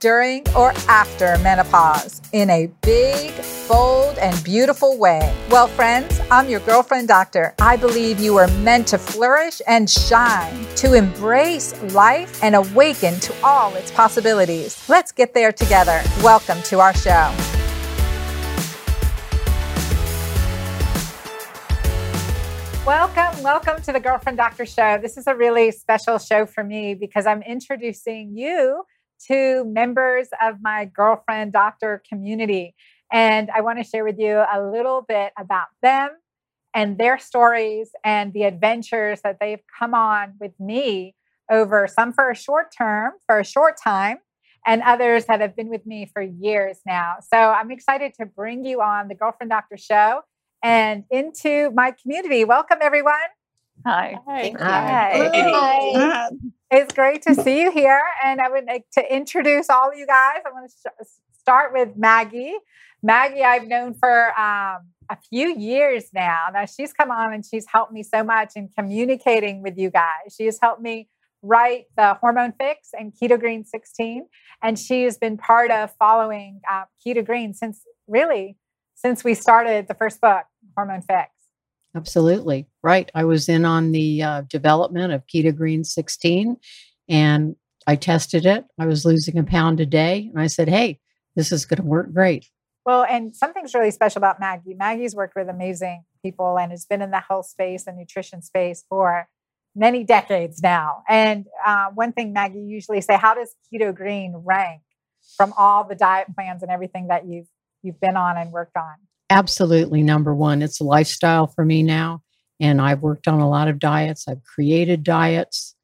during, or after menopause in a big, bold, and beautiful way. Well, friends, I'm your girlfriend doctor. I believe you are meant to flourish and shine, to embrace life and awaken to all its possibilities. Let's get there together. Welcome to our show. Welcome, welcome to the Girlfriend Doctor Show. This is a really special show for me because I'm introducing you to members of my girlfriend doctor community. And I want to share with you a little bit about them and their stories and the adventures that they've come on with me over some for a short term, for a short time, and others that have been with me for years now. So I'm excited to bring you on the Girlfriend Doctor Show and into my community. Welcome, everyone. Hi. Hi. Hi. Hi. It's great to see you here. And I would like to introduce all of you guys. I'm going to start with Maggie. Maggie, I've known for um, a few years now. Now, she's come on and she's helped me so much in communicating with you guys. She has helped me write the Hormone Fix and Keto Green 16. And she has been part of following uh, Keto Green since really since we started the first book, Hormone Fix. Absolutely. Right. I was in on the uh, development of Keto Green 16 and I tested it. I was losing a pound a day. And I said, hey, this is going to work great. Well, and something's really special about Maggie. Maggie's worked with amazing people and has been in the health space and nutrition space for many decades now. And uh, one thing Maggie usually say, how does Keto Green rank from all the diet plans and everything that you've you've been on and worked on? Absolutely number one. It's a lifestyle for me now. And I've worked on a lot of diets. I've created diets.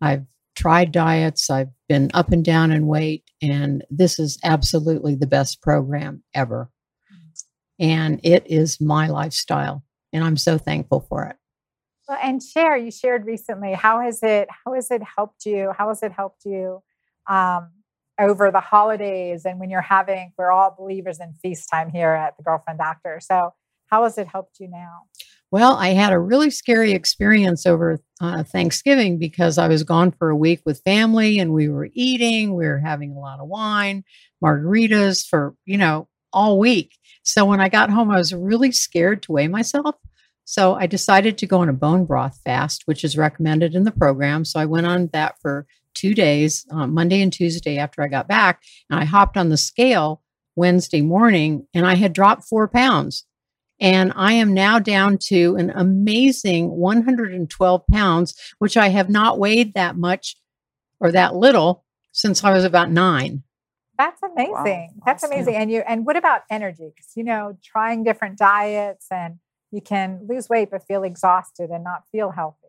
I've tried diets. I've been up and down in weight. And this is absolutely the best program ever. And it is my lifestyle. And I'm so thankful for it. Well, and share, you shared recently, how has it, how has it helped you? How has it helped you um, over the holidays and when you're having, we're all believers in feast time here at the Girlfriend Doctor. So, how has it helped you now? Well, I had a really scary experience over uh, Thanksgiving because I was gone for a week with family and we were eating, we were having a lot of wine, margaritas for, you know, all week. So when I got home, I was really scared to weigh myself. So I decided to go on a bone broth fast, which is recommended in the program. So I went on that for two days, uh, Monday and Tuesday after I got back. And I hopped on the scale Wednesday morning and I had dropped four pounds. And I am now down to an amazing 112 pounds, which I have not weighed that much or that little since I was about nine. That's amazing. Wow. That's awesome. amazing. And you and what about energy? Because you know, trying different diets and you can lose weight but feel exhausted and not feel healthy.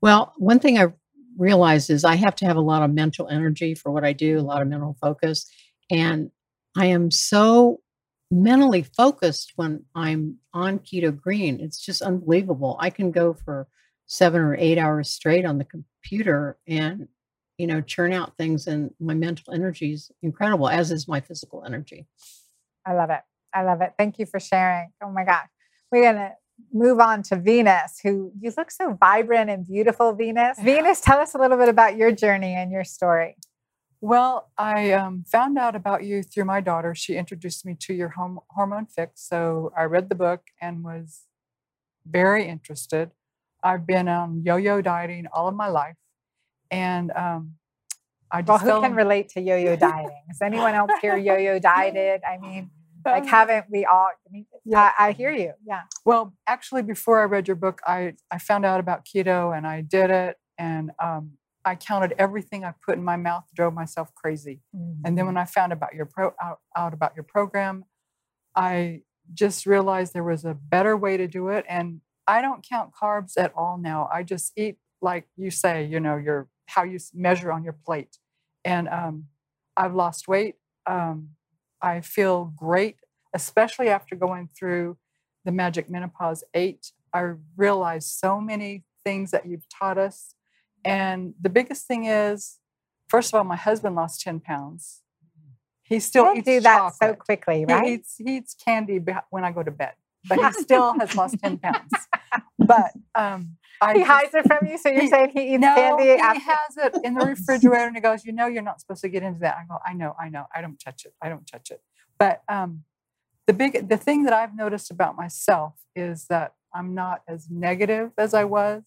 Well, one thing I realized is I have to have a lot of mental energy for what I do, a lot of mental focus. And I am so mentally focused when I'm on keto green. It's just unbelievable. I can go for seven or eight hours straight on the computer and, you know, churn out things, and my mental energy is incredible, as is my physical energy. I love it. I love it. Thank you for sharing. Oh my gosh. We're going to move on to Venus, who you look so vibrant and beautiful, Venus. Venus, tell us a little bit about your journey and your story. Well, I um, found out about you through my daughter. She introduced me to your home, hormone fix. So I read the book and was very interested. I've been on yo yo dieting all of my life. And um, I just. Well, who can relate to yo yo dieting? Is anyone else here yo yo dieted? I mean, like haven't we all i mean yeah. I, I, hear you yeah well actually before i read your book i i found out about keto and i did it and um, i counted everything i put in my mouth drove myself crazy mm-hmm. and then when mm-hmm. i found about your pro out, out about your program i just realized there was a better way to do it and i don't count carbs at all now i just eat like you say you know your how you measure on your plate and um, i've lost weight um, I feel great, especially after going through the Magic Menopause 8, I realized so many things that you've taught us. And the biggest thing is, first of all, my husband lost 10 pounds. He still Don't eats do that chocolate. so quickly, right? He eats, he eats candy when I go to bed, but he still has lost 10 pounds. But um, I he just- hides it from you, so you're he- saying he eats no, candy he after has it in the refrigerator, and he goes, "You know, you're not supposed to get into that." I go, "I know, I know. I don't touch it. I don't touch it." But um, the big, the thing that I've noticed about myself is that I'm not as negative as I was.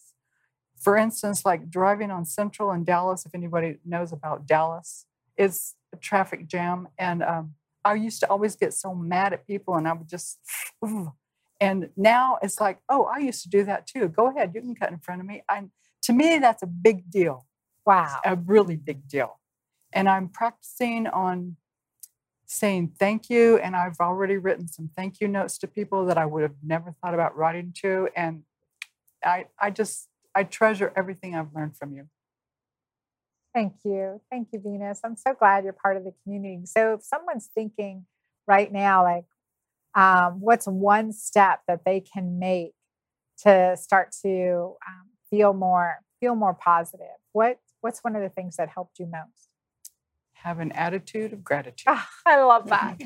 For instance, like driving on Central in Dallas. If anybody knows about Dallas, it's a traffic jam, and um, I used to always get so mad at people, and I would just. "Ugh." And now it's like, oh, I used to do that too. Go ahead, you can cut in front of me. I to me, that's a big deal, wow. a really big deal. And I'm practicing on saying thank you. And I've already written some thank you notes to people that I would have never thought about writing to. And I, I just, I treasure everything I've learned from you. Thank you. Thank you, Venus. I'm so glad you're part of the community. So if someone's thinking right now, like, um, what's one step that they can make to start to um, feel more feel more positive? What what's one of the things that helped you most? Have an attitude of gratitude. Ah, I love that.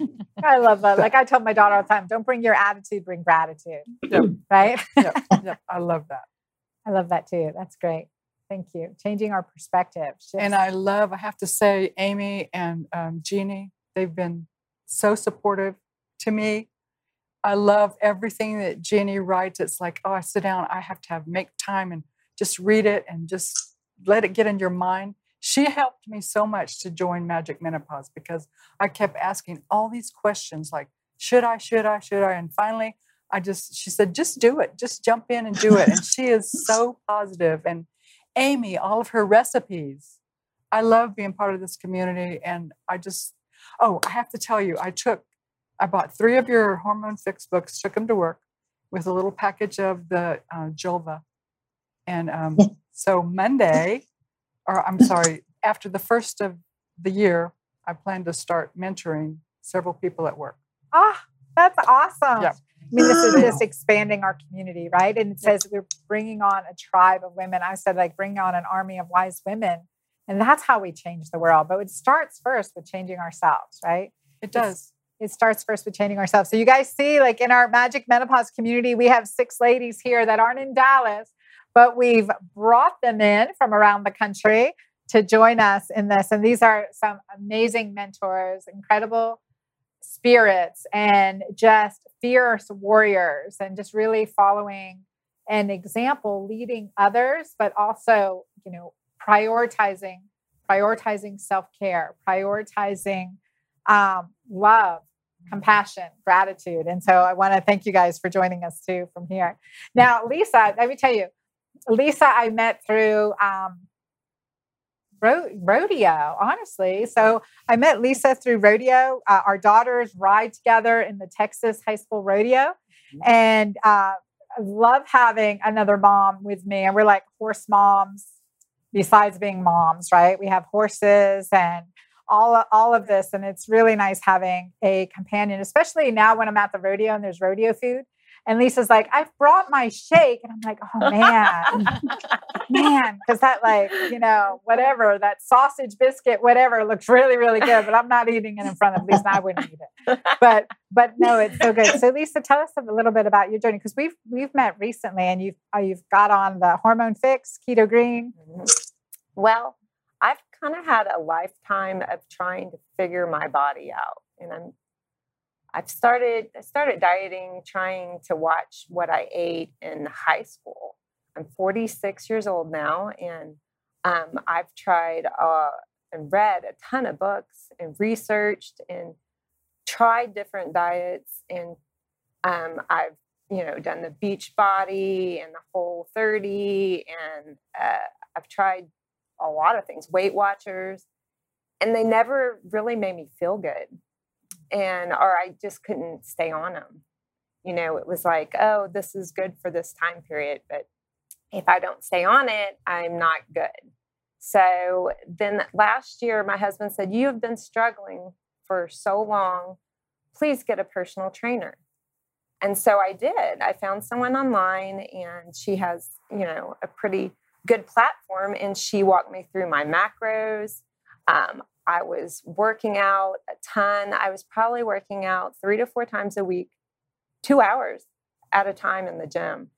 I love that. Like I tell my daughter all the time, don't bring your attitude, bring gratitude. Yep. Right? yep, yep, I love that. I love that too. That's great. Thank you. Changing our perspective. And I love, I have to say, Amy and um, Jeannie, they've been so supportive to me. I love everything that Jenny writes. It's like, oh, I sit down, I have to have make time and just read it and just let it get in your mind. She helped me so much to join Magic Menopause because I kept asking all these questions like, should I, should I, should I? And finally, I just, she said, just do it, just jump in and do it. And she is so positive. And Amy, all of her recipes. I love being part of this community. And I just, oh, I have to tell you, I took, I bought three of your hormone fix books, took them to work with a little package of the uh, Julva. And um, so Monday, or I'm sorry, after the first of the year, I plan to start mentoring several people at work. Ah, that's awesome. Yeah. I mean, this is just expanding our community, right? And it says we're bringing on a tribe of women. I said, like, bring on an army of wise women. And that's how we change the world. But it starts first with changing ourselves, right? It does. It starts first with changing ourselves. So, you guys see, like in our Magic Menopause community, we have six ladies here that aren't in Dallas, but we've brought them in from around the country to join us in this. And these are some amazing mentors, incredible spirits and just fierce warriors and just really following an example leading others but also you know prioritizing prioritizing self-care prioritizing um, love compassion gratitude and so i want to thank you guys for joining us too from here now lisa let me tell you lisa i met through um, ro- rodeo honestly so I met Lisa through rodeo. Uh, our daughters ride together in the Texas High School Rodeo. And uh, I love having another mom with me. And we're like horse moms, besides being moms, right? We have horses and all, all of this. And it's really nice having a companion, especially now when I'm at the rodeo and there's rodeo food. And Lisa's like, I've brought my shake. And I'm like, oh man, man, because that like, you know, whatever, that sausage biscuit, whatever, looks really, really good. But I'm not eating it in front of Lisa. I wouldn't eat it. But but no, it's so good. So Lisa, tell us a little bit about your journey because we've we've met recently, and you've uh, you've got on the hormone fix, keto green. Well, kind of had a lifetime of trying to figure my body out, and I'm I've started I started dieting, trying to watch what I ate in high school. I'm 46 years old now, and um, I've tried uh, and read a ton of books and researched and tried different diets, and um, I've you know done the Beachbody and the whole 30, and uh, I've tried a lot of things, Weight Watchers, and they never really made me feel good and or I just couldn't stay on them. You know, it was like, oh, this is good for this time period, but if I don't stay on it, I'm not good. So then last year, my husband said, You have been struggling for so long. Please get a personal trainer. and so I did. I found someone online and she has, you know, a pretty good platform and she walked me through my macros. Um, I was working out a ton. I was probably working out three to four times a week, two hours at a time in the gym.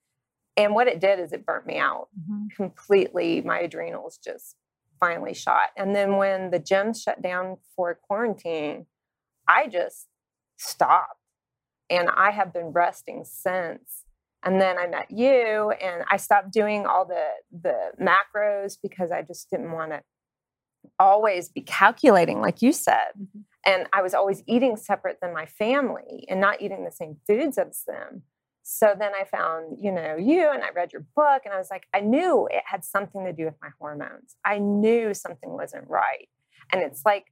And what it did is it burnt me out mm-hmm. completely. My adrenals just finally shot. And then when the gym shut down for quarantine, I just stopped. And I have been resting since. And then I met you and I stopped doing all the the macros because I just didn't want to always be calculating like you said. Mm-hmm. And I was always eating separate than my family and not eating the same foods as them. So then I found, you know, you and I read your book and I was like, I knew it had something to do with my hormones. I knew something wasn't right. And it's like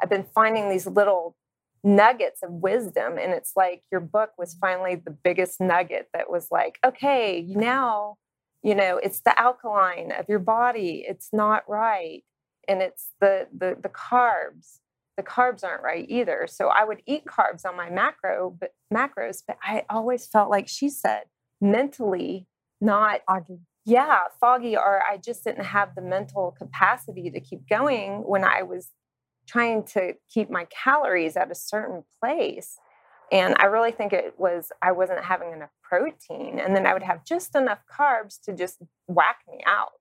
I've been finding these little nuggets of wisdom. And it's like your book was finally the biggest nugget that was like, okay, now, you know, it's the alkaline of your body. It's not right. And it's the the the carbs. The carbs aren't right either. So I would eat carbs on my macro, but macros, but I always felt like she said, mentally not foggy. Yeah, foggy, or I just didn't have the mental capacity to keep going when I was trying to keep my calories at a certain place. And I really think it was I wasn't having enough protein. And then I would have just enough carbs to just whack me out.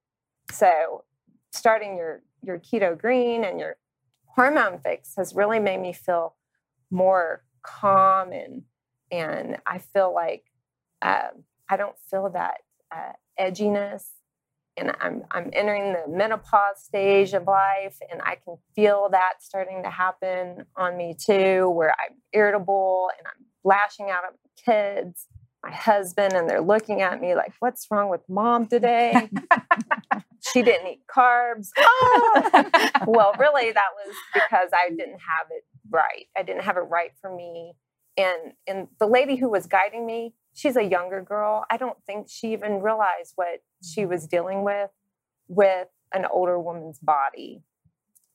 So starting your your keto green and your hormone fix has really made me feel more calm and and I feel like uh, I don't feel that uh, edginess and I'm I'm entering the menopause stage of life and I can feel that starting to happen on me too where I'm irritable and I'm lashing out at my kids, my husband and they're looking at me like what's wrong with mom today? she didn't eat carbs. Oh. well, really that was because I didn't have it right. I didn't have it right for me. And and the lady who was guiding me, she's a younger girl. I don't think she even realized what she was dealing with with an older woman's body.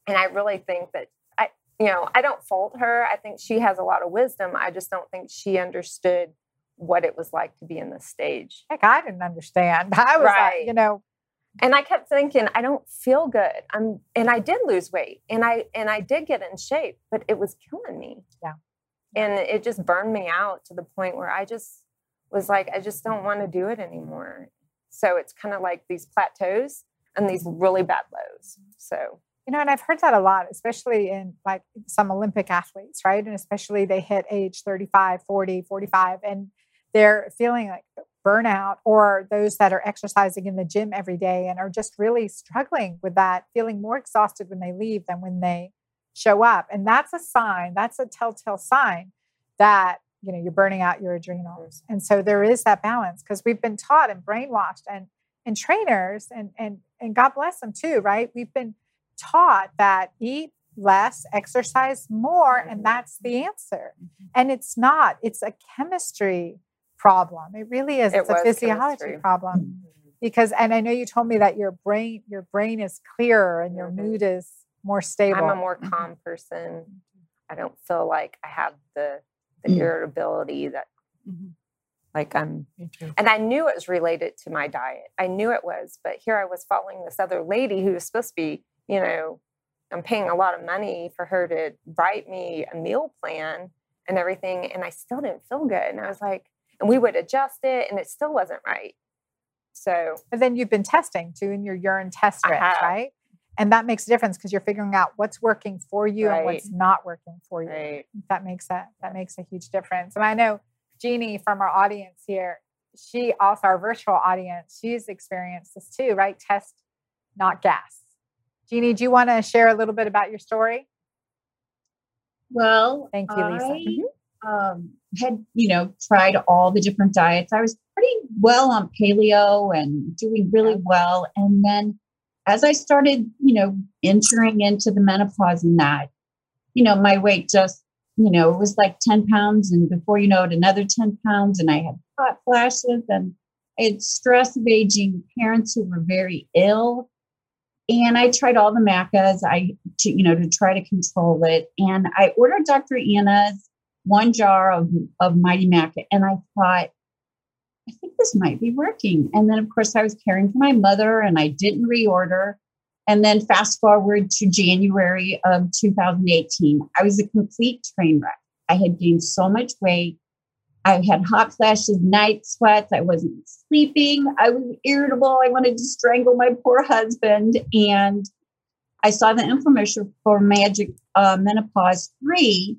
And I really think that I, you know, I don't fault her. I think she has a lot of wisdom. I just don't think she understood what it was like to be in this stage. Heck, I didn't understand. I was right. like, you know, and I kept thinking, I don't feel good. I'm and I did lose weight and I and I did get in shape, but it was killing me. Yeah. And it just burned me out to the point where I just was like, I just don't want to do it anymore. So it's kind of like these plateaus and these really bad lows. So, you know, and I've heard that a lot, especially in like some Olympic athletes, right? And especially they hit age 35, 40, 45, and they're feeling like burnout, or those that are exercising in the gym every day and are just really struggling with that, feeling more exhausted when they leave than when they show up. And that's a sign, that's a telltale sign that you know you're burning out your adrenals and so there is that balance because we've been taught and brainwashed and and trainers and and and god bless them too right we've been taught that eat less exercise more and that's the answer mm-hmm. and it's not it's a chemistry problem it really is it it's a physiology chemistry. problem mm-hmm. because and i know you told me that your brain your brain is clearer and your mm-hmm. mood is more stable i'm a more mm-hmm. calm person i don't feel like i have the the mm. irritability that mm-hmm. like I'm and I knew it was related to my diet. I knew it was, but here I was following this other lady who was supposed to be, you know, I'm paying a lot of money for her to write me a meal plan and everything and I still didn't feel good. And I was like, and we would adjust it and it still wasn't right. So, but then you've been testing too in your urine test strips, right? And that makes a difference because you're figuring out what's working for you right. and what's not working for you. Right. that makes a that makes a huge difference. And i know jeannie from our audience here she also our virtual audience she's experienced this too right? Test not gas. Jeannie do you want to share a little bit about your story? Well thank you lisa. I, mm-hmm. um, had you know tried all the different diets. I was pretty well on paleo and doing really well. And then as I started, you know, entering into the menopause and that, you know, my weight just, you know, it was like 10 pounds. And before you know it, another 10 pounds. And I had hot flashes and I had stress of aging, parents who were very ill. And I tried all the macas I to, you know, to try to control it. And I ordered Dr. Anna's one jar of, of Mighty Maca. and I thought, I think this might be working. And then, of course, I was caring for my mother and I didn't reorder. And then, fast forward to January of 2018, I was a complete train wreck. I had gained so much weight. I had hot flashes, night sweats. I wasn't sleeping. I was irritable. I wanted to strangle my poor husband. And I saw the infomercial for Magic uh, Menopause 3.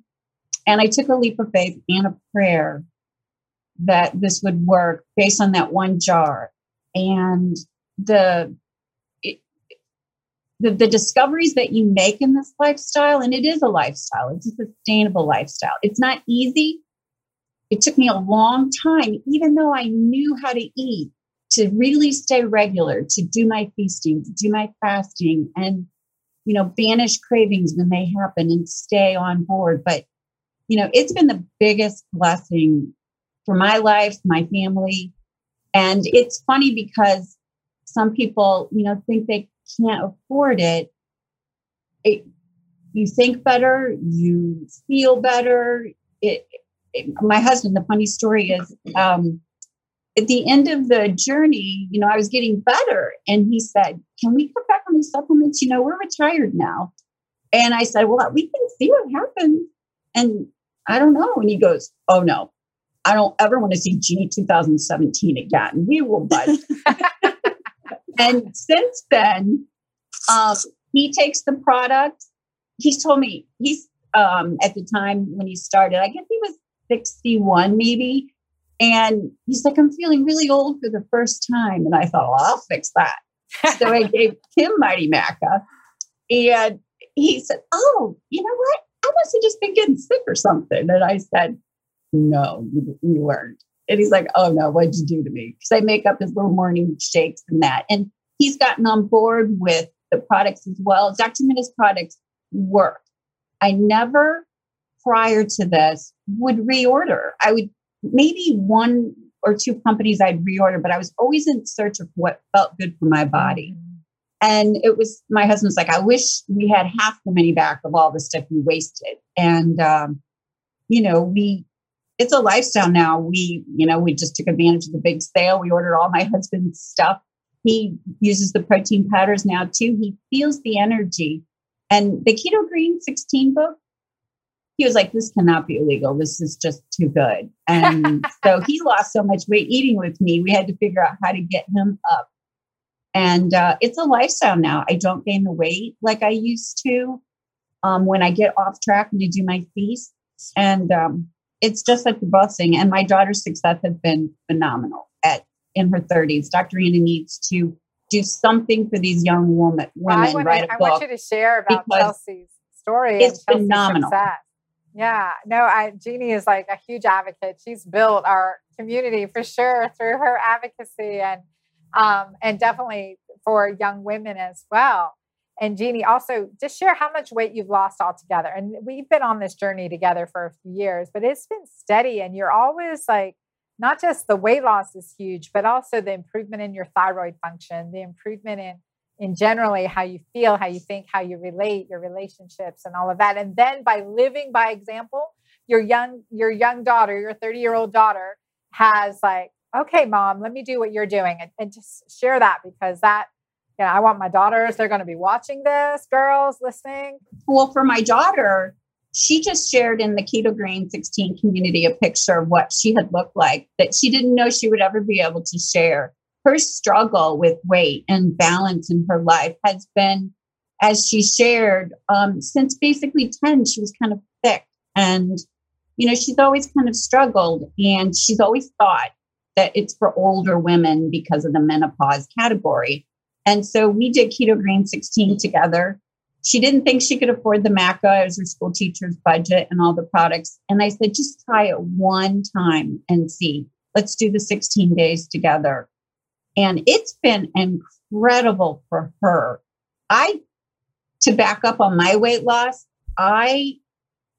And I took a leap of faith and a prayer that this would work based on that one jar. And the the, the discoveries that you make in this lifestyle, and it is a lifestyle, it's a sustainable lifestyle. It's not easy, it took me a long time, even though I knew how to eat, to really stay regular, to do my feasting, to do my fasting, and you know, banish cravings when they happen and stay on board. But you know, it's been the biggest blessing for my life, my family. And it's funny because some people, you know, think they can't afford it. it you think better, you feel better. It, my husband, the funny story is, um, at the end of the journey, you know, I was getting better. And he said, Can we cut back on the supplements? You know, we're retired now. And I said, Well, we can see what happens. And I don't know. And he goes, Oh, no, I don't ever want to see G 2017 again. We will budge. and since then, um, he takes the product. He's told me he's um, at the time when he started, I guess he was 61 maybe. And he's like, I'm feeling really old for the first time. And I thought, well, I'll fix that. so I gave him Mighty Maca. And he said, Oh, you know what? I must have just been getting sick or something. And I said, No, you, you weren't. And he's like, Oh no, what'd you do to me? Because I make up his little morning shakes and that. And he's gotten on board with the products as well. Dr. Anna's products work. I never prior to this would reorder. I would maybe one or two companies I'd reorder, but I was always in search of what felt good for my body. And it was my husband's like, I wish we had half the money back of all the stuff you wasted. And um, you know, we it's a lifestyle now. We, you know, we just took advantage of the big sale. We ordered all my husband's stuff. He uses the protein powders now too. He feels the energy. And the Keto Green 16 book, he was like, this cannot be illegal. This is just too good. And so he lost so much weight eating with me. We had to figure out how to get him up. And uh, it's a lifestyle now. I don't gain the weight like I used to um, when I get off track and I do my feast. And um, it's just such a blessing. And my daughter's success has been phenomenal at in her 30s. Dr. Anna needs to do something for these young woman, women. I, want, I want you to share about Chelsea's story. It's phenomenal. Success. Yeah, no, I Jeannie is like a huge advocate. She's built our community for sure through her advocacy and um, and definitely for young women as well. And Jeannie, also just share how much weight you've lost altogether. And we've been on this journey together for a few years, but it's been steady. And you're always like, not just the weight loss is huge, but also the improvement in your thyroid function, the improvement in in generally how you feel, how you think, how you relate, your relationships and all of that. And then by living by example, your young your young daughter, your 30-year-old daughter has like, okay, mom, let me do what you're doing and, and just share that because that know, I want my daughters, they're going to be watching this, girls listening. Well, for my daughter, she just shared in the Keto Green 16 community a picture of what she had looked like that she didn't know she would ever be able to share her struggle with weight and balance in her life has been, as she shared, um, since basically 10, she was kind of thick. And, you know, she's always kind of struggled and she's always thought that it's for older women because of the menopause category. And so we did Keto Green 16 together. She didn't think she could afford the Maca as her school teacher's budget and all the products. And I said, just try it one time and see. Let's do the 16 days together. And it's been incredible for her. I, to back up on my weight loss, I,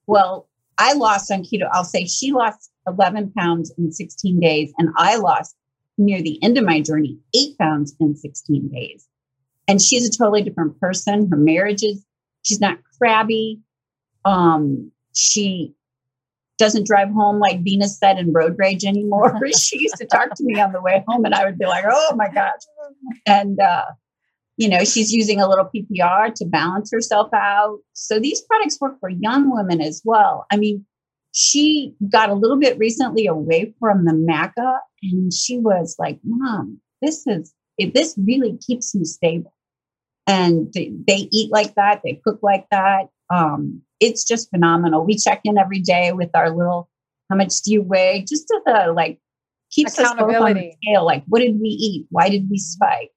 well, I lost on keto. I'll say she lost 11 pounds in 16 days, and I lost near the end of my journey eight pounds in 16 days. And she's a totally different person. Her marriage is, she's not crabby. Um, she doesn't drive home like Venus said in road rage anymore. she used to talk to me on the way home, and I would be like, "Oh my gosh!" And uh, you know, she's using a little PPR to balance herself out. So these products work for young women as well. I mean, she got a little bit recently away from the maca, and she was like, "Mom, this is if this really keeps me stable." And they, they eat like that, they cook like that. Um, it's just phenomenal. We check in every day with our little, how much do you weigh? Just to the like, keeps us both on the scale. Like, what did we eat? Why did we spike?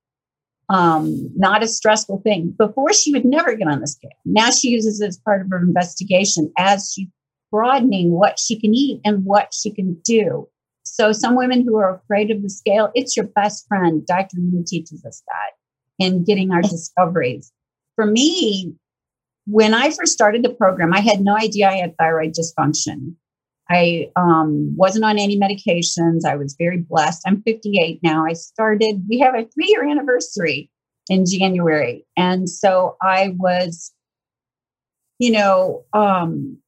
Um, not a stressful thing. Before she would never get on the scale. Now she uses it as part of her investigation as she's broadening what she can eat and what she can do. So some women who are afraid of the scale, it's your best friend. Dr. Anna teaches us that in getting our discoveries. For me, when I first started the program, I had no idea I had thyroid dysfunction. I um, wasn't on any medications. I was very blessed. I'm 58 now. I started, we have a three year anniversary in January. And so I was, you know, um,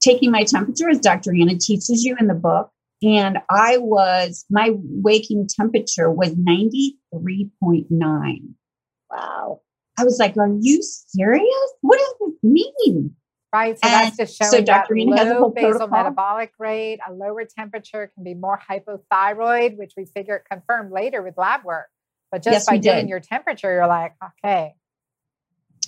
taking my temperature as Dr. Anna teaches you in the book. And I was, my waking temperature was 93.9. Wow. I was like, Are you serious? What does this mean? Right. So and that's just showing so Dr. that low basal protocol. metabolic rate, a lower temperature can be more hypothyroid, which we figure confirmed later with lab work. But just yes, by doing your temperature, you're like, okay.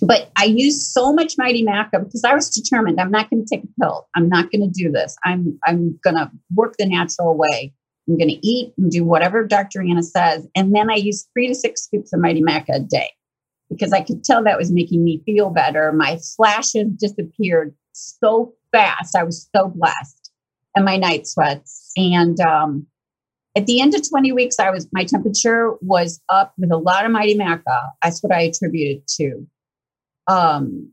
But I used so much Mighty Maca because I was determined I'm not going to take a pill. I'm not going to do this. I'm I'm going to work the natural way. I'm going to eat and do whatever Dr. Anna says. And then I used three to six scoops of Mighty Maca a day because I could tell that was making me feel better. My flashes disappeared so fast. I was so blessed, and my night sweats. And um, at the end of 20 weeks, I was my temperature was up with a lot of Mighty Maca. That's what I attributed to. Um,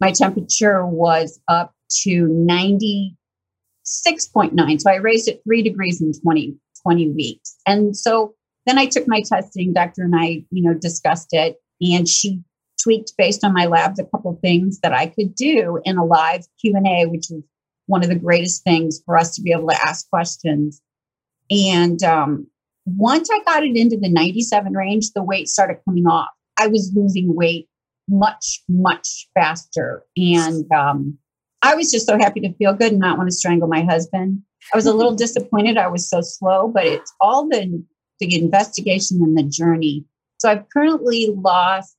my temperature was up to 96.9. So I raised it three degrees in 20, 20 weeks. And so then I took my testing. Doctor and I, you know, discussed it, and she tweaked based on my labs a couple things that I could do in a live Q and A, which is one of the greatest things for us to be able to ask questions. And um, once I got it into the 97 range, the weight started coming off. I was losing weight much, much faster. And um, I was just so happy to feel good and not want to strangle my husband. I was a little disappointed I was so slow, but it's all the the investigation and the journey. So I've currently lost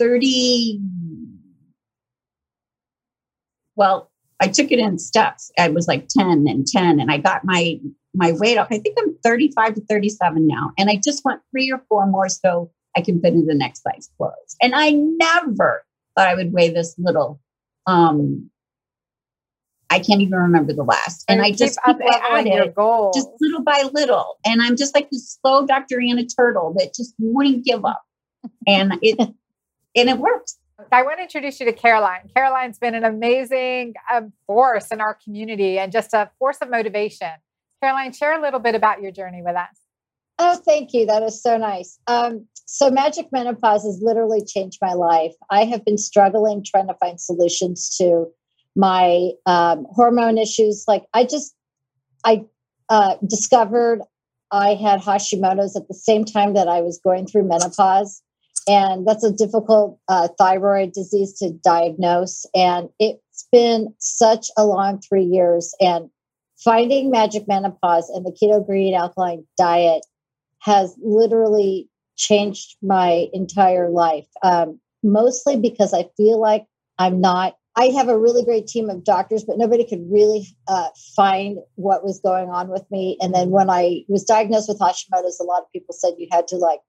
30. Well, I took it in steps. I was like 10 and 10, and I got my my weight up. I think I'm 35 to 37 now. And I just want three or four more so I can fit into the next size clothes. And I never thought I would weigh this little. Um, I can't even remember the last. And, I just keep at it, goal. just little by little. And I'm just like the slow Dr. Anna Turtle that just wouldn't give up. And it and it works. I want to introduce you to Caroline. Caroline's been an amazing um, force in our community and just a force of motivation. Caroline, share a little bit about your journey with us. Oh, thank you. That is so nice. Um, so, Magic Menopause has literally changed my life. I have been struggling trying to find solutions to my um, hormone issues. Like I just, I uh, discovered I had Hashimoto's at the same time that I was going through menopause. And that's a difficult uh, thyroid disease to diagnose. And it's been such a long three years. And finding Magic Menopause and the keto green alkaline diet has literally changed my entire life. Um, mostly because I feel like I'm not I have a really great team of doctors, but nobody could really uh, find what was going on with me. And then when I was diagnosed with Hashimoto's, a lot of people said you had to like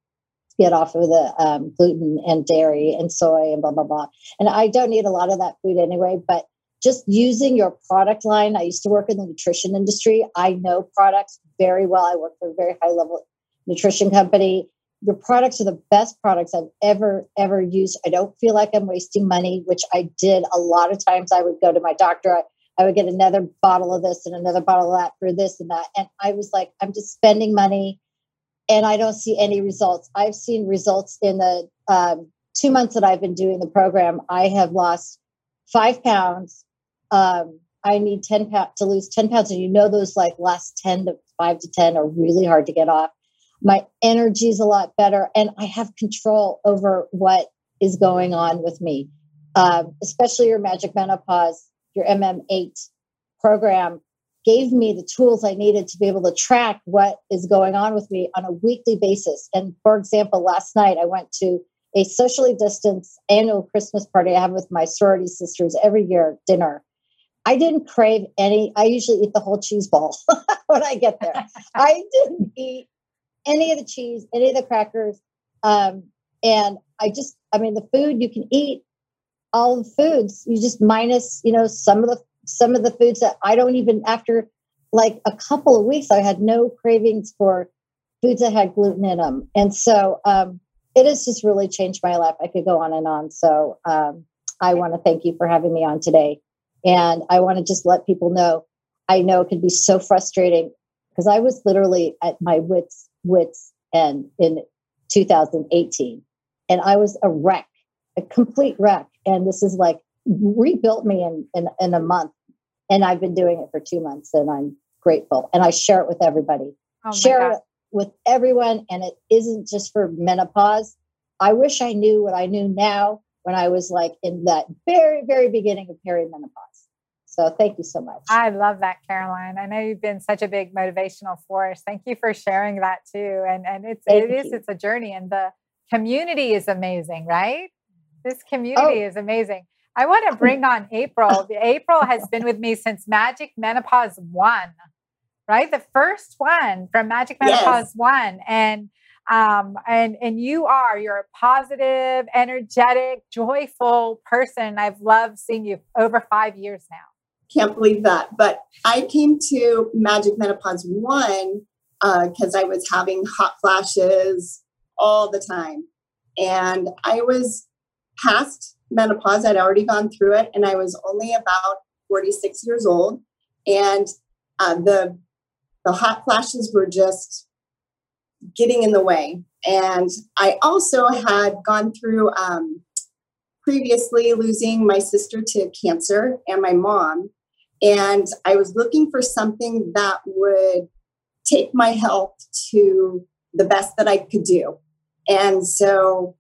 get off of the um, gluten and dairy and soy and blah blah blah. And I don't eat a lot of that food anyway, but just using your product line. I used to work in the nutrition industry. I know products very well. I work for a very high level nutrition company your products are the best products I've ever, ever used. I don't feel like I'm wasting money, which I did a lot of times. I would go to my doctor, I, I would get another bottle of this and another bottle of that for this and that. And I was like, I'm just spending money and I don't see any results. I've seen results in the um, two months that I've been doing the program. I have lost five pounds. Um, I need 10 pounds to lose 10 pounds. And you know, those like last 10 to five to 10 are really hard to get off. My energy is a lot better and I have control over what is going on with me, um, especially your magic menopause, your MM8 program gave me the tools I needed to be able to track what is going on with me on a weekly basis. And for example, last night I went to a socially distanced annual Christmas party I have with my sorority sisters every year dinner. I didn't crave any, I usually eat the whole cheese ball when I get there. I didn't eat any of the cheese, any of the crackers. Um, and I just, I mean, the food you can eat all the foods, you just minus, you know, some of the some of the foods that I don't even after like a couple of weeks, I had no cravings for foods that had gluten in them. And so um, it has just really changed my life. I could go on and on. So um, I want to thank you for having me on today. And I want to just let people know I know it can be so frustrating because I was literally at my wits wits end in 2018 and I was a wreck, a complete wreck. And this is like rebuilt me in, in, in a month and I've been doing it for two months and I'm grateful. And I share it with everybody. Oh share God. it with everyone. And it isn't just for menopause. I wish I knew what I knew now when I was like in that very, very beginning of perimenopause. So thank you so much. I love that, Caroline. I know you've been such a big motivational force. Thank you for sharing that too. And and it's thank it is, it's a journey and the community is amazing, right? This community oh. is amazing. I want to bring on April. April has been with me since Magic Menopause One, right? The first one from Magic Menopause yes. One, and um, and and you are you're a positive, energetic, joyful person. I've loved seeing you over five years now. Can't believe that, but I came to Magic Menopause One because uh, I was having hot flashes all the time, and I was past menopause. I'd already gone through it, and I was only about 46 years old. And uh, the the hot flashes were just getting in the way. And I also had gone through um, previously losing my sister to cancer and my mom. And I was looking for something that would take my health to the best that I could do. And so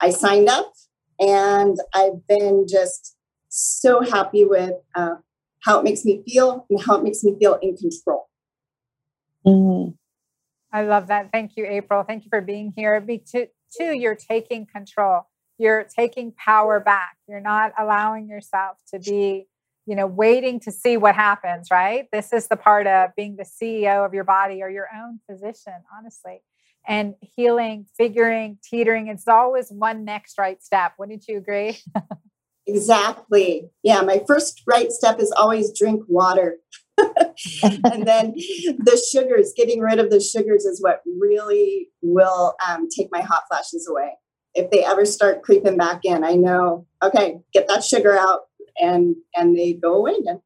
I signed up and I've been just so happy with uh, how it makes me feel and how it makes me feel in control. Mm-hmm. I love that. Thank you, April. Thank you for being here. Be two, two, you're taking control. You're taking power back. You're not allowing yourself to be, you know, waiting to see what happens, right? This is the part of being the CEO of your body or your own physician, honestly and healing, figuring, teetering. It's always one next right step. Wouldn't you agree? exactly. Yeah, my first right step is always drink water. and then the sugars, getting rid of the sugars is what really will um, take my hot flashes away. If they ever start creeping back in, I know, okay, get that sugar out and and they go away again.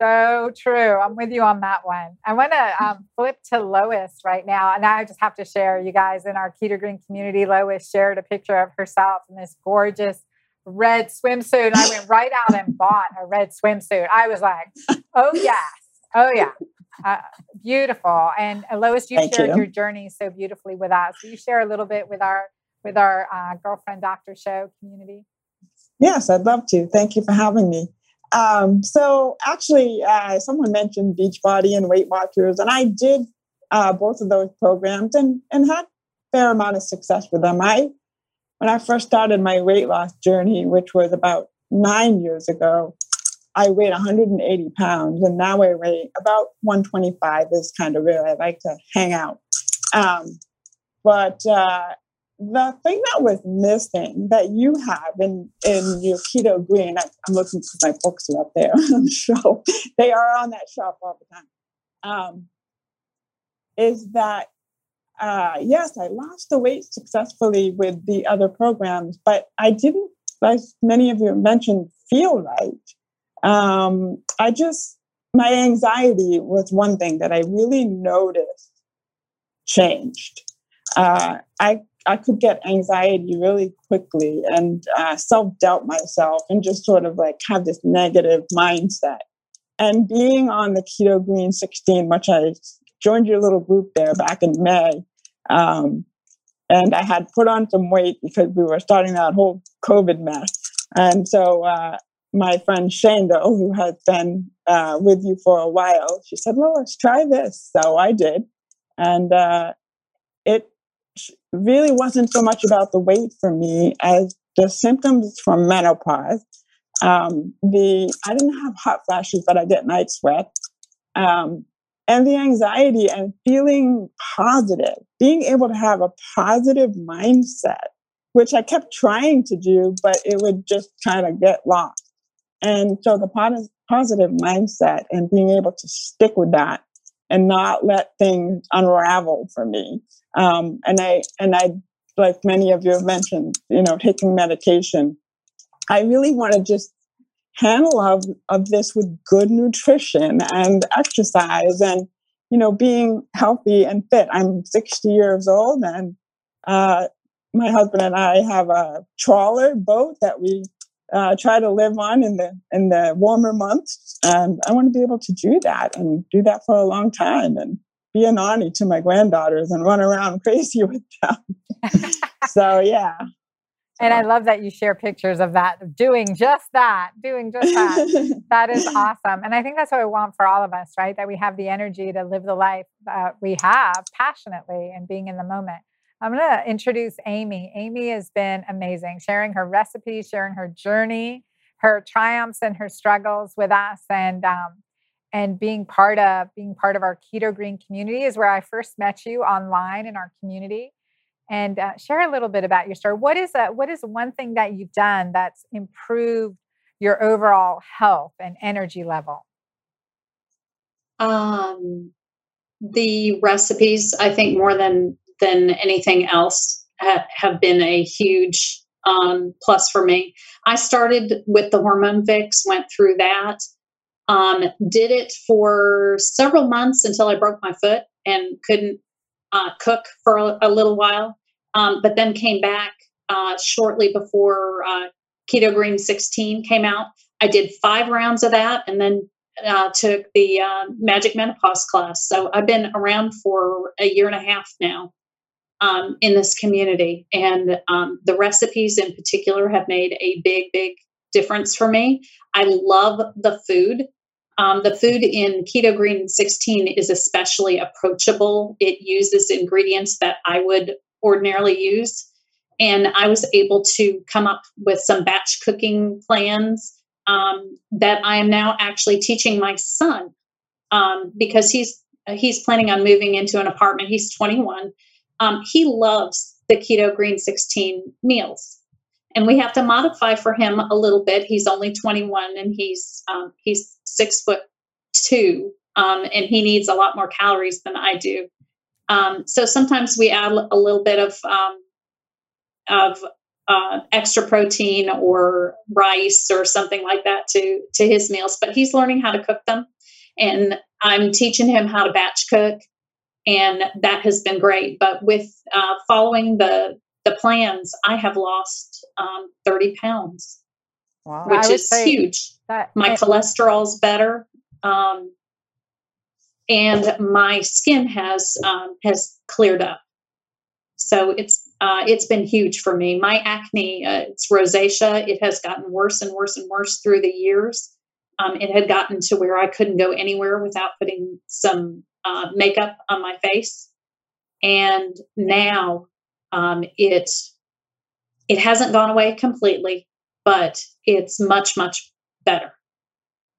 So true. I'm with you on that one. I want to um, flip to Lois right now. And I just have to share, you guys, in our Keto Green community, Lois shared a picture of herself in this gorgeous red swimsuit. I went right out and bought a red swimsuit. I was like, oh, yes. Oh, yeah. Uh, beautiful. And uh, Lois, you Thank shared you. your journey so beautifully with us. Will you share a little bit with our with our uh, girlfriend doctor show community? Yes, I'd love to. Thank you for having me. Um, so actually, uh, someone mentioned Beachbody and Weight Watchers, and I did uh, both of those programs and and had a fair amount of success with them. I when I first started my weight loss journey, which was about nine years ago, I weighed 180 pounds, and now I weigh about 125. Is kind of where I like to hang out. Um, but uh, the thing that was missing that you have in in your keto green, I, am looking because my books are up there on the. They are on that shelf all the time. Um, is that uh, yes, I lost the weight successfully with the other programs, but I didn't, as many of you mentioned, feel right. Um, I just my anxiety was one thing that I really noticed changed. Uh, I I could get anxiety really quickly and uh, self doubt myself and just sort of like have this negative mindset. And being on the Keto Green 16, which I joined your little group there back in May, um, and I had put on some weight because we were starting that whole COVID mess. And so uh, my friend Shanda, who has been uh, with you for a while, she said, Lois, try this. So I did. And uh, really wasn't so much about the weight for me as the symptoms from menopause. Um, the I didn't have hot flashes, but I get night sweat. Um, and the anxiety and feeling positive, being able to have a positive mindset, which I kept trying to do, but it would just kind of get lost. And so the positive mindset and being able to stick with that and not let things unravel for me. Um, and I and I like many of you have mentioned, you know, taking medication. I really want to just handle of, of this with good nutrition and exercise and you know being healthy and fit. I'm 60 years old and uh, my husband and I have a trawler boat that we uh, try to live on in the in the warmer months. And I want to be able to do that and do that for a long time and be an auntie to my granddaughters and run around crazy with them. so yeah. And I love that you share pictures of that, doing just that, doing just that. that is awesome. And I think that's what we want for all of us, right? That we have the energy to live the life that we have passionately and being in the moment. I'm going to introduce Amy. Amy has been amazing, sharing her recipes, sharing her journey, her triumphs and her struggles with us, and um, and being part of being part of our Keto Green community is where I first met you online in our community. And uh, share a little bit about your story. What is a, what is one thing that you've done that's improved your overall health and energy level? Um, the recipes, I think, more than than anything else ha- have been a huge um, plus for me. I started with the hormone fix, went through that, um, did it for several months until I broke my foot and couldn't uh, cook for a, a little while, um, but then came back uh, shortly before uh, Keto Green 16 came out. I did five rounds of that and then uh, took the uh, Magic Menopause class. So I've been around for a year and a half now um, in this community. And um, the recipes in particular have made a big, big difference for me. I love the food. Um, the food in Keto Green 16 is especially approachable. It uses ingredients that I would ordinarily use. And I was able to come up with some batch cooking plans um, that I am now actually teaching my son um, because he's he's planning on moving into an apartment. He's 21 um, he loves the keto green 16 meals and we have to modify for him a little bit. He's only 21 and he's um, he's six foot two um, and he needs a lot more calories than i do. Um, so sometimes we add a little bit of um, of uh, extra protein or rice or something like that to to his meals but he's learning how to cook them. And i'm teaching him how to batch cook and that has been great. But with uh, following the the plans, I have lost um, thirty pounds, wow. which is huge. my it, cholesterol's better, um, and my skin has um, has cleared up. So it's uh, it's been huge for me. My acne, uh, it's rosacea. It has gotten worse and worse and worse through the years. Um, it had gotten to where I couldn't go anywhere without putting some uh, makeup on my face, and now um, it it hasn't gone away completely, but it's much much better.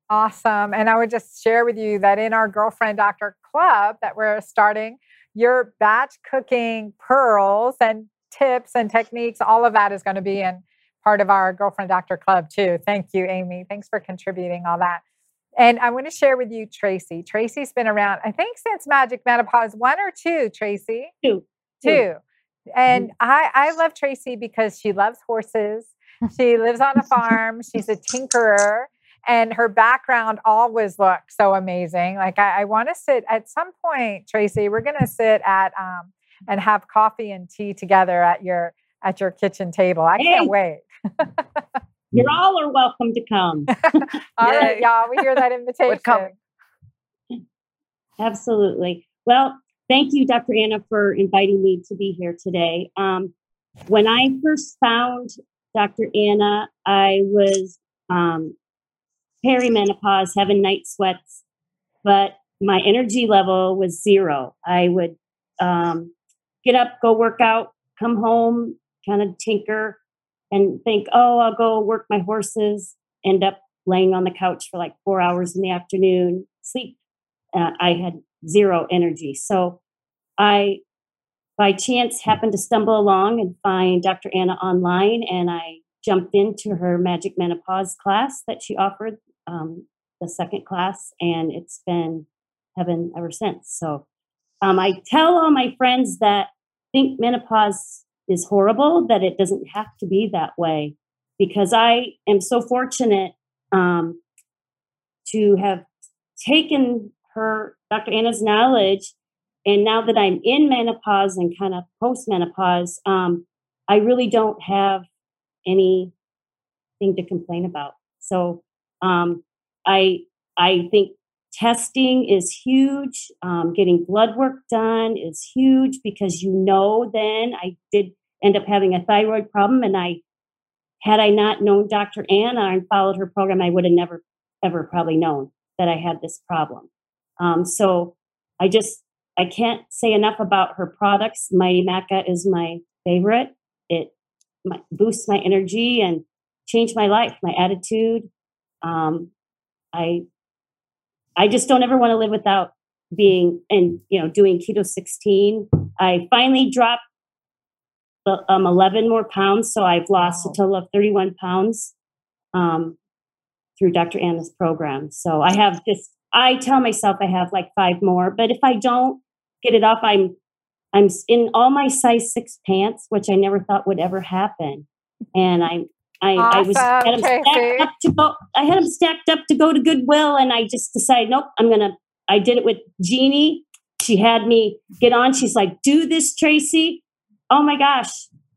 Awesome, and I would just share with you that in our girlfriend doctor club that we're starting, your batch cooking pearls and tips and techniques, all of that is going to be in part of our girlfriend doctor club too. Thank you, Amy. Thanks for contributing all that. And I want to share with you Tracy. Tracy's been around, I think, since Magic Menopause one or two, Tracy? Two. Two. And. I, I love Tracy because she loves horses. She lives on a farm. She's a tinkerer. And her background always looks so amazing. Like, I, I want to sit at some point, Tracy, we're going to sit at um, and have coffee and tea together at your at your kitchen table. I can't wait. You all are welcome to come. All right, y'all. We hear that invitation. Absolutely. Well, thank you, Dr. Anna, for inviting me to be here today. Um, when I first found Dr. Anna, I was um, perimenopause, having night sweats, but my energy level was zero. I would um, get up, go work out, come home, kind of tinker, and think, oh, I'll go work my horses, end up laying on the couch for like four hours in the afternoon, sleep uh, I had zero energy. So I, by chance, happened to stumble along and find Dr. Anna online, and I jumped into her Magic Menopause class that she offered, um, the second class, and it's been heaven ever since. So um, I tell all my friends that think menopause is horrible, that it doesn't have to be that way, because I am so fortunate um, to have taken her Dr. Anna's knowledge, and now that I'm in menopause and kind of post menopause, um, I really don't have anything to complain about. So um, I I think testing is huge. Um, getting blood work done is huge because you know then I did end up having a thyroid problem, and I had I not known Dr. Anna and followed her program, I would have never ever probably known that I had this problem. Um, so I just I can't say enough about her products. Mighty Maca is my favorite. It my, boosts my energy and changed my life, my attitude. Um, I I just don't ever want to live without being and you know doing keto 16. I finally dropped the, um, 11 more pounds, so I've lost a total of 31 pounds um, through Dr. Anna's program. So I have this. I tell myself I have like five more, but if I don't get it off, I'm I'm in all my size six pants, which I never thought would ever happen, and I'm. I, I was had Awesome, 'em stacked up to go. I had them stacked up to go to Goodwill, and I just decided, nope, I'm gonna. I did it with Jeannie. She had me get on. She's like, "Do this, Tracy." Oh my gosh!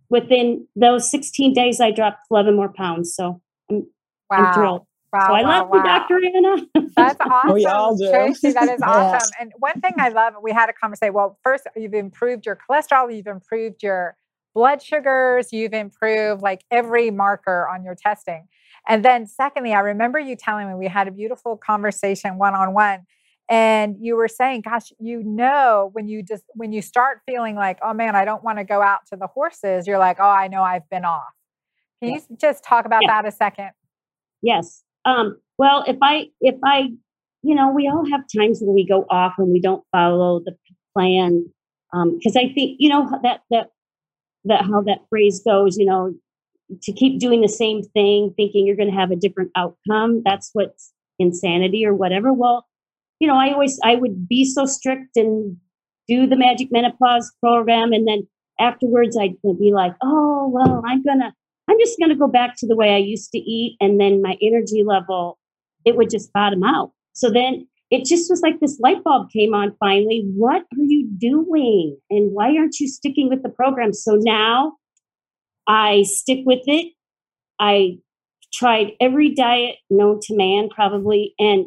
Within those 16 days, I dropped 11 more pounds. So I'm, I'm thrilled. Wow. so I wow, love you. Dr. Anna. That's oh, awesome. We all do. Tracy, that is Yeah. awesome. And one thing I love, we had a conversation. Well, first, you've improved your cholesterol, you've improved your blood sugars, you've improved like every marker on your testing. And then, secondly, I remember you telling me we had a beautiful conversation one on one. And you were saying, gosh, you know, when you just when you start feeling like, oh man, I don't want to go out to the horses, you're like, oh, I know I've been off. Can you just talk about Yeah. that a second? Yes. Um, well, if I, if I, you know, we all have times when we go off and we don't follow the plan. Um, cause I think, you know, that, that, that, how that phrase goes, you know, to keep doing the same thing, thinking you're going to have a different outcome. That's what's insanity or whatever. Well, you know, I always, I would be so strict and do the magic menopause program. And then afterwards I'd be like, oh, well, I'm going to, I'm just going to go back to the way I used to eat. And then my energy level, it would just bottom out. So then it just was like this light bulb came on finally. What are you doing? And why aren't you sticking with the program? So now I stick with it. I tried every diet known to man, probably, and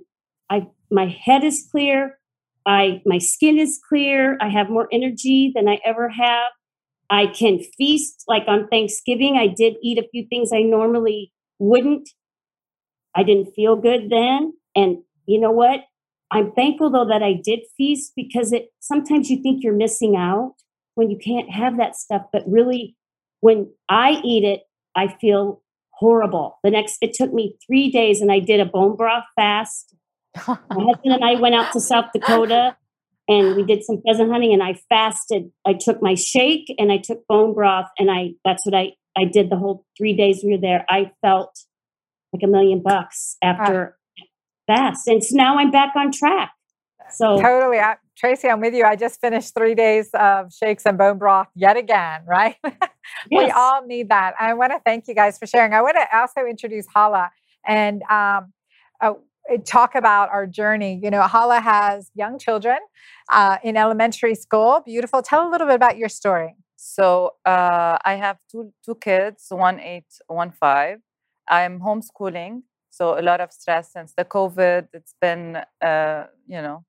I my head is clear. I my skin is clear. I have more energy than I ever have. I can feast like on Thanksgiving. I did eat a few things I normally wouldn't. I didn't feel good then. And you know what? I'm thankful though that I did feast because it sometimes you think you're missing out when you can't have that stuff. But really, when I eat it, I feel horrible. The next, it took me three days and I did a bone broth fast. My husband and I went out to South Dakota and we did some pheasant hunting and I fasted. I took my shake and I took bone broth and I that's what I I did the whole 3 days we were there. I felt like a million bucks after fast. And so now I'm back on track. So Totally. I, Tracy, I'm with you. I just finished three days of shakes and bone broth yet again, right? we all need that. I want to thank you guys for sharing. I want to also introduce Hala. And um, uh, talk about our journey. You know, Hala has young children uh, in elementary school. Beautiful. Tell a little bit about your story. So uh, I have two two kids, one eight, one five. I'm homeschooling, so a lot of stress since the COVID. It's been, uh, you know,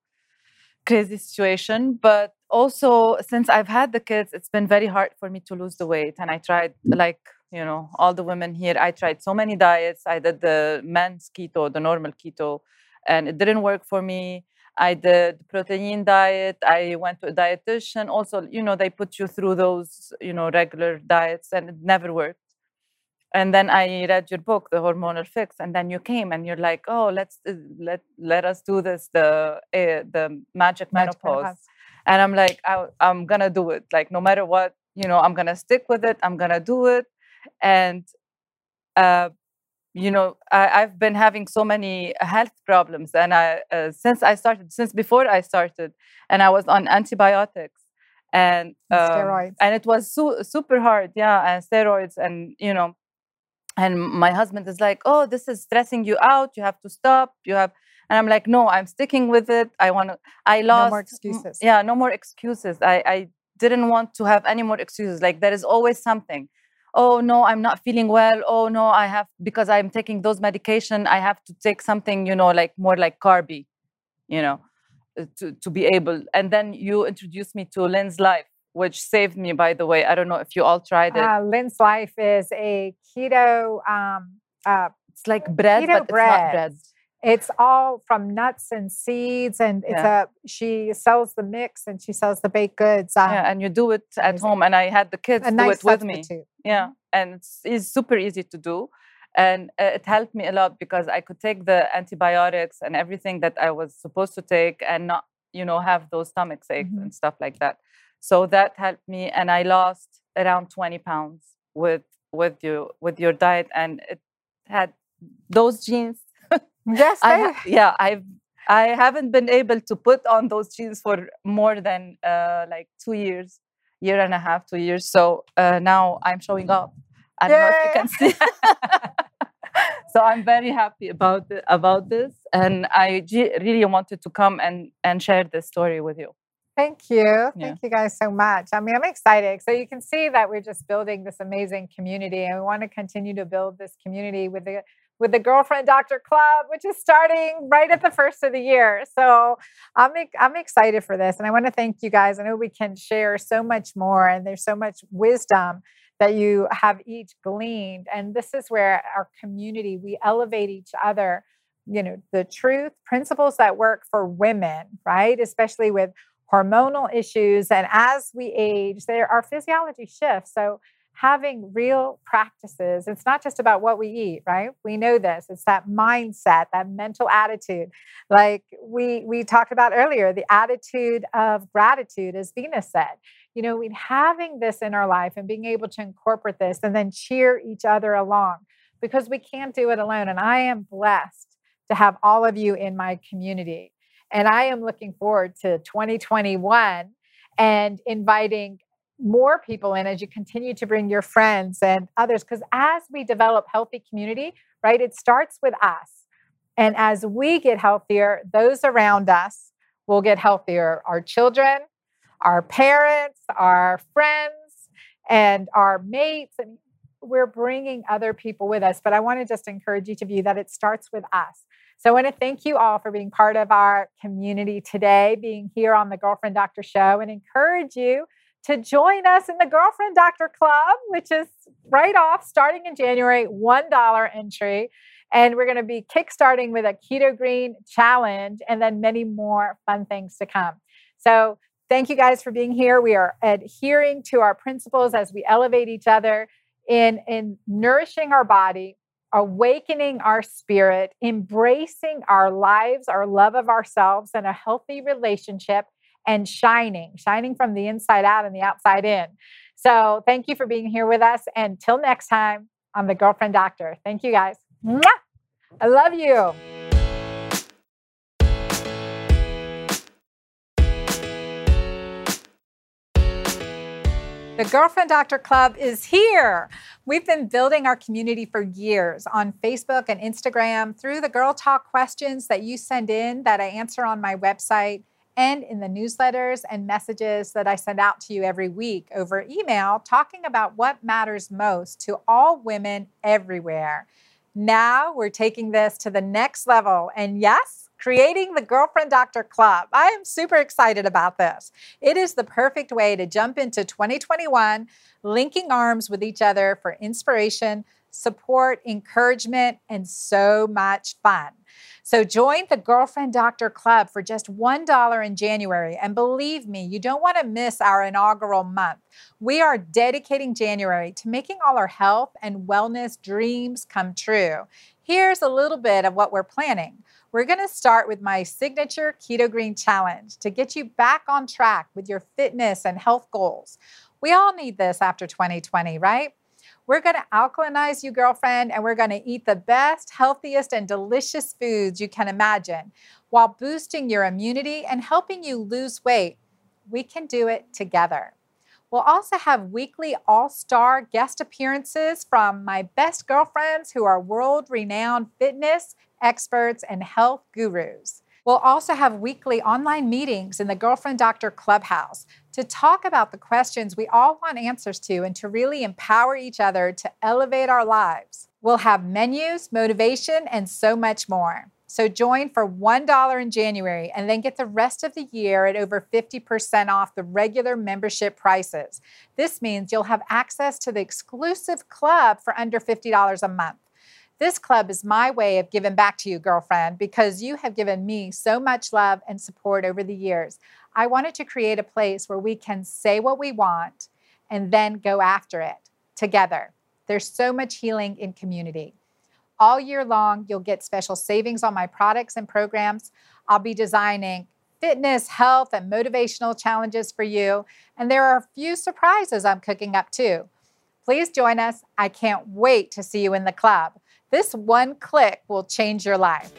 crazy situation. But also since I've had the kids, it's been very hard for me to lose the weight. And I tried like you know all the women here. I tried so many diets. I did the men's keto, the normal keto, and it didn't work for me. I did the protein diet. I went to a dietitian. Also, you know, they put you through those, you know, regular diets, and it never worked. And then I read your book, The Hormonal Fix, and then you came and you're like, "Oh, let's uh, let let us do this, the uh, the magic, magic menopause. menopause." And I'm like, I, I'm gonna do it. Like, no matter what, you know, I'm gonna stick with it. I'm gonna do it. And uh, you know I, have been having so many health problems and i uh, since i started since before i started and i was on antibiotics and um, steroids. and it was su- super hard yeah and steroids and you know and my husband is like oh this is stressing you out you have to stop you have and i'm like no i'm sticking with it i want to i lost no more excuses. yeah no more excuses i i didn't want to have any more excuses like there is always something oh no i'm not feeling well. Oh no i have because i'm taking those medication i have to take something you know like more like carby you know uh, to, to be able and then you introduced me to lynn's life which saved me by the way. I don't know if you all tried it. Uh, lynn's life is a keto um uh, it's like bread but bread. it's not bread it's all from nuts and seeds, and it's yeah. a she sells the mix and she sells the baked goods. Um, yeah, and you do it at home. And I had the kids do nice it with me. Yeah, mm-hmm. and it's, it's, super easy to do, and uh, it helped me a lot because I could take the antibiotics and everything that I was supposed to take, and not you know have those stomach aches mm-hmm. and stuff like that. So that helped me, and I lost around twenty pounds with with you with your diet, and it had those genes Yes, I yeah, I've I haven't been able to put on those jeans for more than uh, like two years, year and a half, two years. So uh, now I'm showing up. I don't Yay! know if you can see. so I'm very happy about the, about this, and I really wanted to come and and share this story with you. Thank you. Thank yeah. you guys so much. I mean, I'm excited. So you can see that we're just building this amazing community and we want to continue to build this community with the with the Girlfriend Doctor Club, which is starting right at the first of the year. So I'm I'm excited for this, and I want to thank you guys. I know we can share so much more, and there's so much wisdom that you have each gleaned, and this is where our community we elevate each other. You know the truth, principles that work for women, right? Especially with hormonal issues, and as we age, there our physiology shifts. So having real practices. It's not just about what we eat, right? We know this. It's that mindset, that mental attitude. Like we we talked about earlier, the attitude of gratitude, as Venus said. You know, we having this in our life and being able to incorporate this and then cheer each other along because we can't do it alone. And I am blessed to have all of you in my community. And I am looking forward to 2021 and inviting more people in as you continue to bring your friends and others. Because as we develop healthy community, right, it starts with us. And as we get healthier, those around us will get healthier. Our children, our parents, our friends, and our mates. And we're bringing other people with us. But I want to just encourage each of you that it starts with us. So I want to thank you all for being part of our community today, being here on the Girlfriend Doctor Show, and encourage you to join us in the Girlfriend Doctor Club, which is right off starting in January, $1 entry. And we're going to be kickstarting with a keto green challenge and then many more fun things to come. So, thank you guys for being here. We are adhering to our principles as we elevate each other in, in nourishing our body, awakening our spirit, embracing our lives, our love of ourselves, and a healthy relationship and shining, shining from the inside out and the outside in. So thank you for being here with us. And till next time, I'm the Girlfriend Doctor. Thank you guys. Mwah! I love you. The Girlfriend Doctor Club is here. We've been building our community for years on Facebook and Instagram through the Girl Talk questions that you send in that I answer on my website and in the newsletters and messages that I send out to you every week over email, talking about what matters most to all women everywhere. Now we're taking this to the next level. And yes, creating the Girlfriend Doctor Club. I am super excited about this. It is the perfect way to jump into 2021, linking arms with each other for inspiration, support, encouragement, and so much fun. So join the Girlfriend Doctor Club for just $1 in January. And believe me, you don't want to miss our inaugural month. We are dedicating January to making all our health and wellness dreams come true. Here's a little bit of what we're planning. We're going to start with my signature Keto Green Challenge to get you back on track with your fitness and health goals. We all need this after 2020, right? We're going to alkalinize you, girlfriend, and we're going to eat the best, healthiest, and delicious foods you can imagine while boosting your immunity and helping you lose weight. We can do it together. We'll also have weekly all star guest appearances from my best girlfriends who are world renowned fitness experts and health gurus. We'll also have weekly online meetings in the Girlfriend Doctor Clubhouse to talk about the questions we all want answers to and to really empower each other to elevate our lives. We'll have menus, motivation, and so much more. So join for $1 in January and then get the rest of the year at over 50% off the regular membership prices. This means you'll have access to the exclusive club for under $50 a month. This club is my way of giving back to you, girlfriend, because you have given me so much love and support over the years. I wanted to create a place where we can say what we want and then go after it together. There's so much healing in community. All year long, you'll get special savings on my products and programs. I'll be designing fitness, health, and motivational challenges for you. And there are a few surprises I'm cooking up too. Please join us. I can't wait to see you in the club. This one click will change your life.